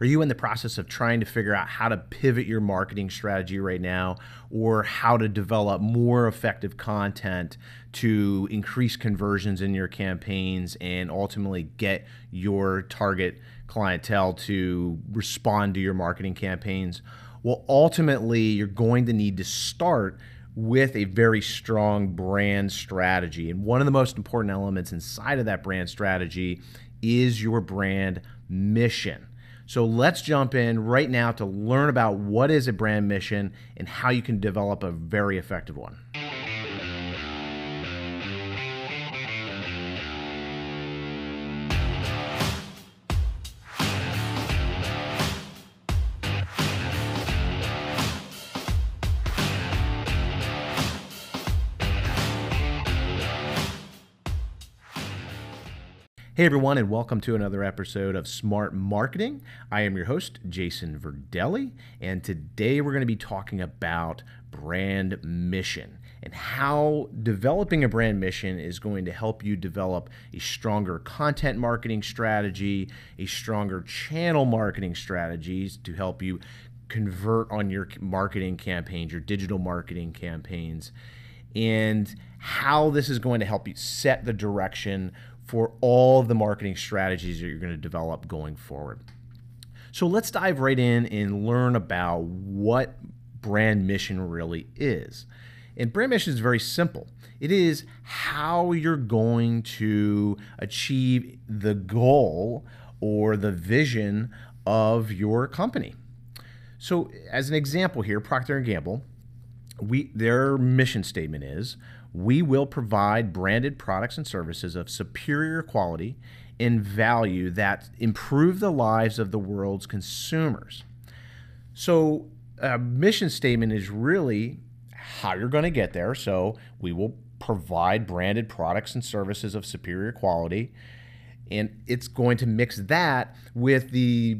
Are you in the process of trying to figure out how to pivot your marketing strategy right now or how to develop more effective content to increase conversions in your campaigns and ultimately get your target clientele to respond to your marketing campaigns? Well, ultimately, you're going to need to start with a very strong brand strategy. And one of the most important elements inside of that brand strategy is your brand mission. So let's jump in right now to learn about what is a brand mission and how you can develop a very effective one. Hey everyone, and welcome to another episode of Smart Marketing. I am your host, Jason Verdelli, and today we're going to be talking about brand mission and how developing a brand mission is going to help you develop a stronger content marketing strategy, a stronger channel marketing strategies to help you convert on your marketing campaigns, your digital marketing campaigns, and how this is going to help you set the direction for all the marketing strategies that you're going to develop going forward. So let's dive right in and learn about what brand mission really is. And brand mission is very simple. It is how you're going to achieve the goal or the vision of your company. So, as an example here, Procter and Gamble, we their mission statement is we will provide branded products and services of superior quality and value that improve the lives of the world's consumers. So, a mission statement is really how you're going to get there. So, we will provide branded products and services of superior quality. And it's going to mix that with the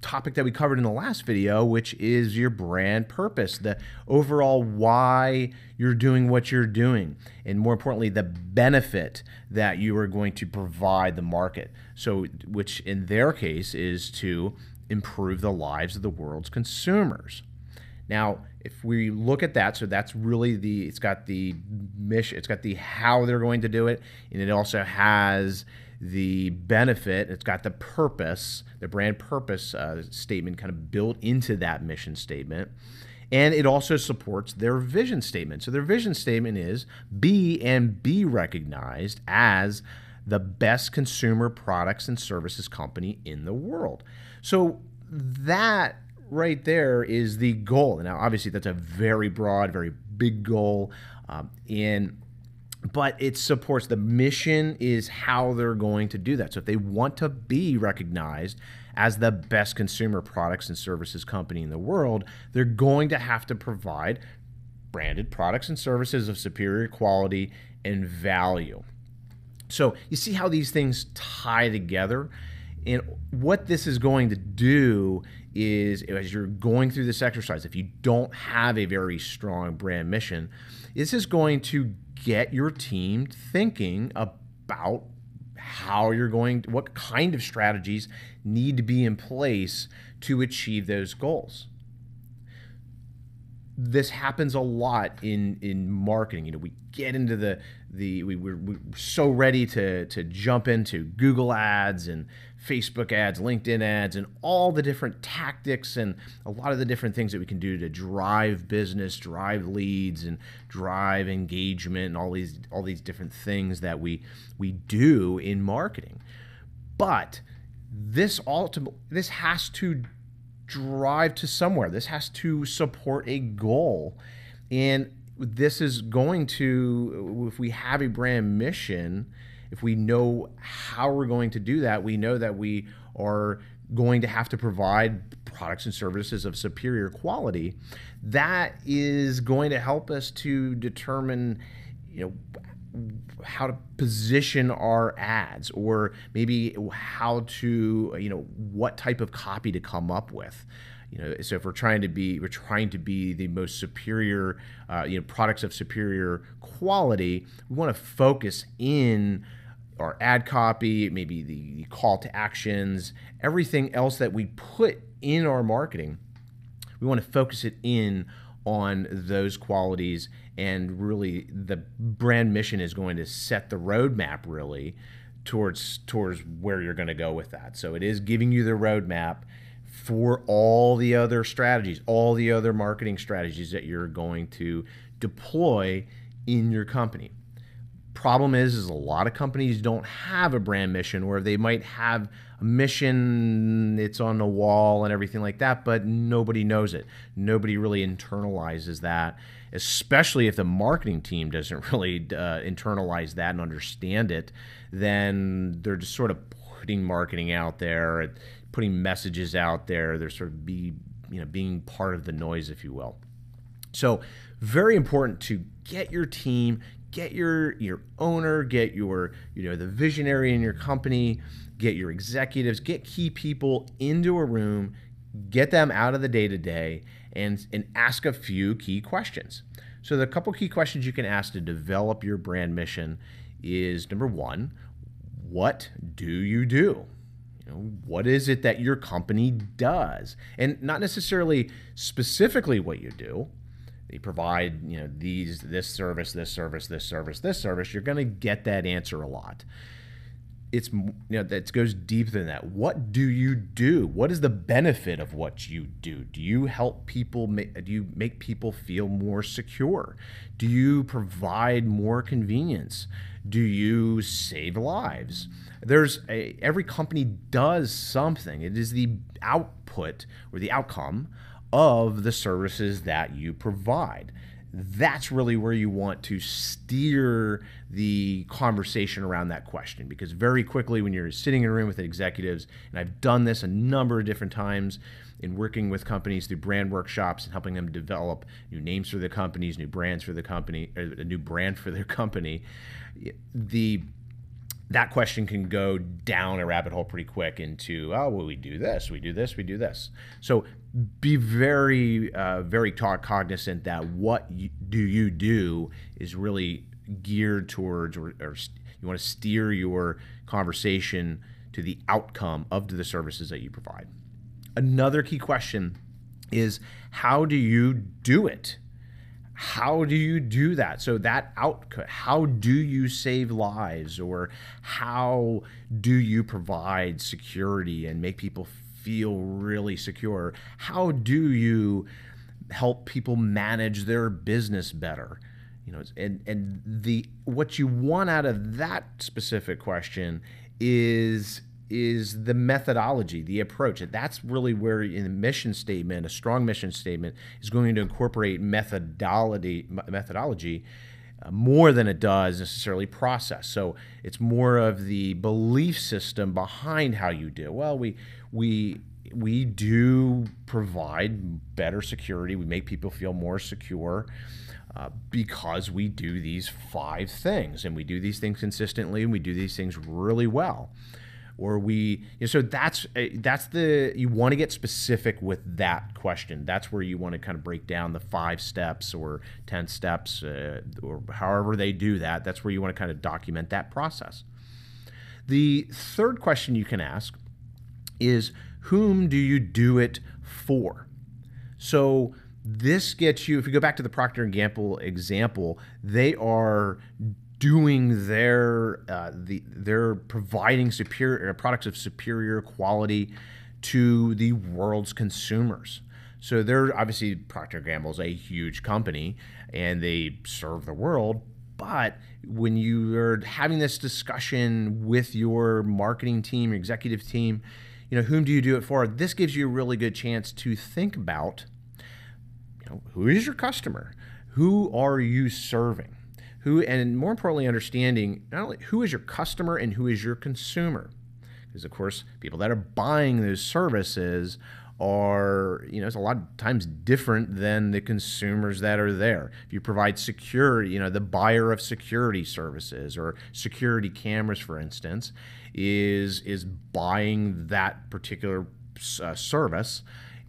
topic that we covered in the last video, which is your brand purpose, the overall why you're doing what you're doing, and more importantly, the benefit that you are going to provide the market. So, which in their case is to improve the lives of the world's consumers. Now, if we look at that, so that's really the it's got the mission, it's got the how they're going to do it, and it also has the benefit, it's got the purpose, the brand purpose uh, statement kind of built into that mission statement. And it also supports their vision statement. So their vision statement is be and be recognized as the best consumer products and services company in the world. So that right there is the goal. Now, obviously, that's a very broad, very big goal. Um, and but it supports the mission is how they're going to do that. So if they want to be recognized as the best consumer products and services company in the world, they're going to have to provide branded products and services of superior quality and value. So you see how these things tie together? And what this is going to do is, as you're going through this exercise, if you don't have a very strong brand mission, this is going to get your team thinking about how you're going to, what kind of strategies need to be in place to achieve those goals this happens a lot in in marketing. You know, we get into the the we, we're, we're so ready to to jump into Google ads and Facebook ads, LinkedIn ads, and all the different tactics and a lot of the different things that we can do to drive business, drive leads, and drive engagement, and all these all these different things that we we do in marketing. But this ultimately this has to drive to somewhere. This has to support a goal. And this is going to, if we have a brand mission, if we know how we're going to do that, we know that we are going to have to provide products and services of superior quality. That is going to help us to determine, you know, how to position our ads or maybe how to you know what type of copy to come up with. You know so if we're trying to be we're trying to be the most superior uh, you know products of superior quality we want to focus in our ad copy, maybe the call to actions, everything else that we put in our marketing, we want to focus it in on those qualities and really the brand mission is going to set the roadmap really towards towards where you're going to go with that. So it is giving you the roadmap for all the other strategies, all the other marketing strategies that you're going to deploy in your company. Problem is, is a lot of companies don't have a brand mission, or they might have mission, it's on the wall and everything like that, but nobody knows it. Nobody really internalizes that, especially if the marketing team doesn't really uh, internalize that and understand it. Then they're just sort of putting marketing out there, putting messages out there. They're sort of be you know being part of the noise, if you will. So very important to get your team, get your your owner, get your you know the visionary in your company, get your executives, get key people into a room, get them out of the day to day, and and ask a few key questions. So the couple key questions you can ask to develop your brand mission is number one, what do you do? You know, what is it that your company does? And not necessarily specifically what you do, they provide you know these this service this service this service this service you're going to get that answer a lot. It's you know that goes deeper than that. What do you do? What is the benefit of what you do? Do you help people do you make people feel more secure? Do you provide more convenience? Do you save lives? There's a every company does something. It is the output or the outcome of the services that you provide. That's really where you want to steer the conversation around that question because very quickly, when you're sitting in a room with executives, and I've done this a number of different times in working with companies through brand workshops and helping them develop new names for the companies, new brands for the company, a new brand for their company, the that question can go down a rabbit hole pretty quick into oh well we do this we do this we do this. So be very uh, very cognizant that what you, do you do is really geared towards or, or you want to steer your conversation to the outcome of the services that you provide. Another key question is how do you do it how do you do that? So that output how do you save lives or how do you provide security and make people feel really secure? How do you help people manage their business better? You know and and the what you want out of that specific question is is the methodology, the approach. That's really where in the mission statement, a strong mission statement is going to incorporate methodology methodology uh, more than it does necessarily process. So it's more of the belief system behind how you do. Well, we we we do provide better security. We make people feel more secure. Uh, because we do these five things and we do these things consistently and we do these things really well or we you know, so that's uh, that's the you want to get specific with that question. That's where you want to kind of break down the five steps or 10 steps uh, or however they do that. That's where you want to kind of document that process. The third question you can ask is whom do you do it for? So this gets you if you go back to the procter and gamble example they are doing their uh, the they're providing superior uh, products of superior quality to the world's consumers. So they're obviously Procter Gamble is a huge company and they serve the world. But when you are having this discussion with your marketing team, your executive team, you know, whom do you do it for? This gives you a really good chance to think about, you know, who is your customer? Who are you serving? Who and more importantly understanding not only who is your customer and who is your consumer because of course people that are buying those services are you know it's a lot of times different than the consumers that are there if you provide security you know the buyer of security services or security cameras for instance is is buying that particular uh, service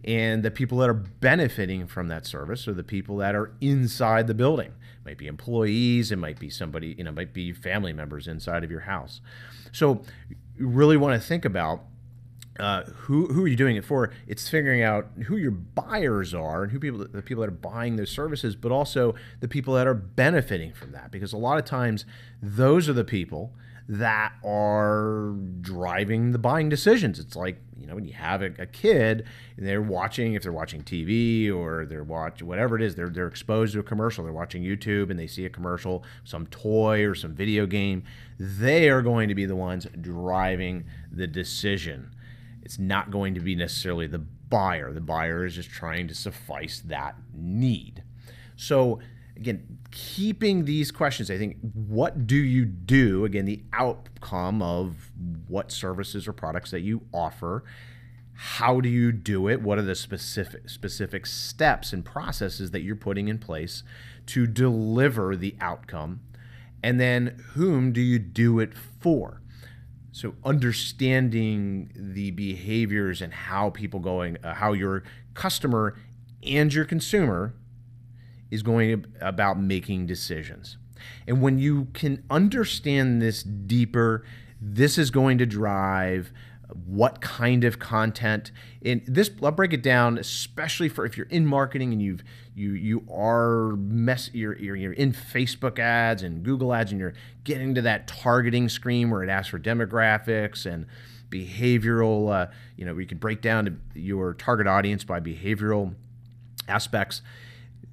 and the people that are benefiting from that service are the people that are inside the building. Might be employees, it might be somebody, you know, might be family members inside of your house. So you really want to think about uh, who who are you doing it for? It's figuring out who your buyers are and who people the people that are buying those services, but also the people that are benefiting from that. Because a lot of times, those are the people that are driving the buying decisions. It's like you know when you have a, a kid and they're watching if they're watching TV or they're watching whatever it is, they're they're exposed to a commercial. They're watching YouTube and they see a commercial, some toy or some video game. They are going to be the ones driving the decision. It's not going to be necessarily the buyer. The buyer is just trying to suffice that need. So again, keeping these questions, I think, what do you do? Again, the outcome of what services or products that you offer. How do you do it? What are the specific specific steps and processes that you're putting in place to deliver the outcome? And then whom do you do it for? So understanding the behaviors and how people going, uh, how your customer and your consumer is going about making decisions. And when you can understand this deeper, this is going to drive what kind of content and this I'll break it down especially for if you're in marketing and you've you you are mess you're, you're, you're in Facebook ads and Google ads and you're getting to that targeting screen where it asks for demographics and behavioral uh, you know we can break down your target audience by behavioral aspects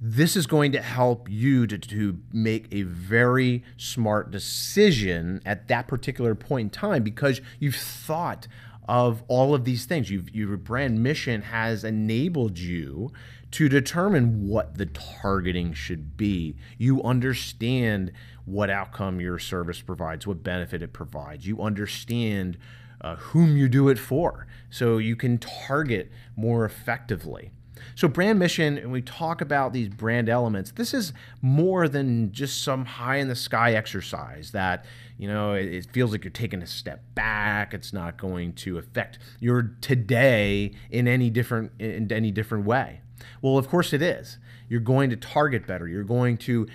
this is going to help you to, to make a very smart decision at that particular point in time because you've thought of all of these things. You've, your brand mission has enabled you to determine what the targeting should be. You understand what outcome your service provides, what benefit it provides. You understand uh, whom you do it for, so you can target more effectively. So, brand mission, and we talk about these brand elements, this is more than just some high in the sky exercise that, you know, it, it, feels like you're taking a step back. It's not going to affect your today in any different in any different way. Well, of course it is. You're going to target better. You're going to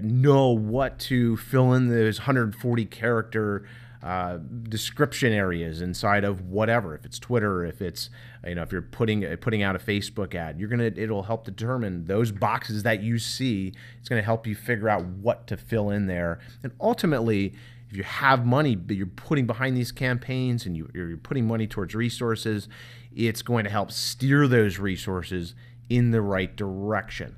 know what to fill in those 140 character uh, description areas inside of whatever. If it's Twitter, if it's you know if you're putting uh, putting out a Facebook ad, you're gonna it'll help determine those boxes that you see. It's gonna help you figure out what to fill in there, and ultimately. If you have money, but you're putting behind these campaigns and you, you're putting money towards resources, it's going to help steer those resources in the right direction.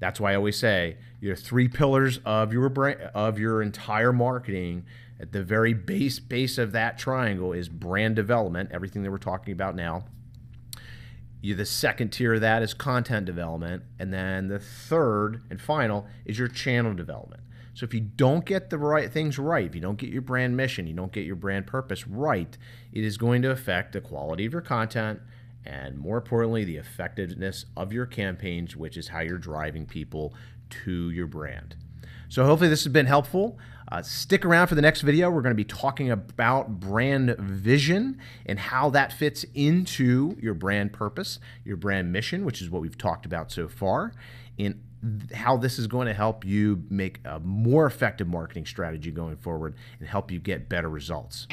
That's why I always say your three pillars of your brand, of your entire marketing at the very base base of that triangle is brand development, everything that we're talking about now. You, the second tier of that is content development, and then the third and final is your channel development. So if you don't get the right things right, if you don't get your brand mission, you don't get your brand purpose right, it is going to affect the quality of your content and more importantly, the effectiveness of your campaigns, which is how you're driving people to your brand. So hopefully this has been helpful. Uh, stick around for the next video. We're going to be talking about brand vision and how that fits into your brand purpose, your brand mission, which is what we've talked about so far, and how this is going to help you make a more effective marketing strategy going forward and help you get better results.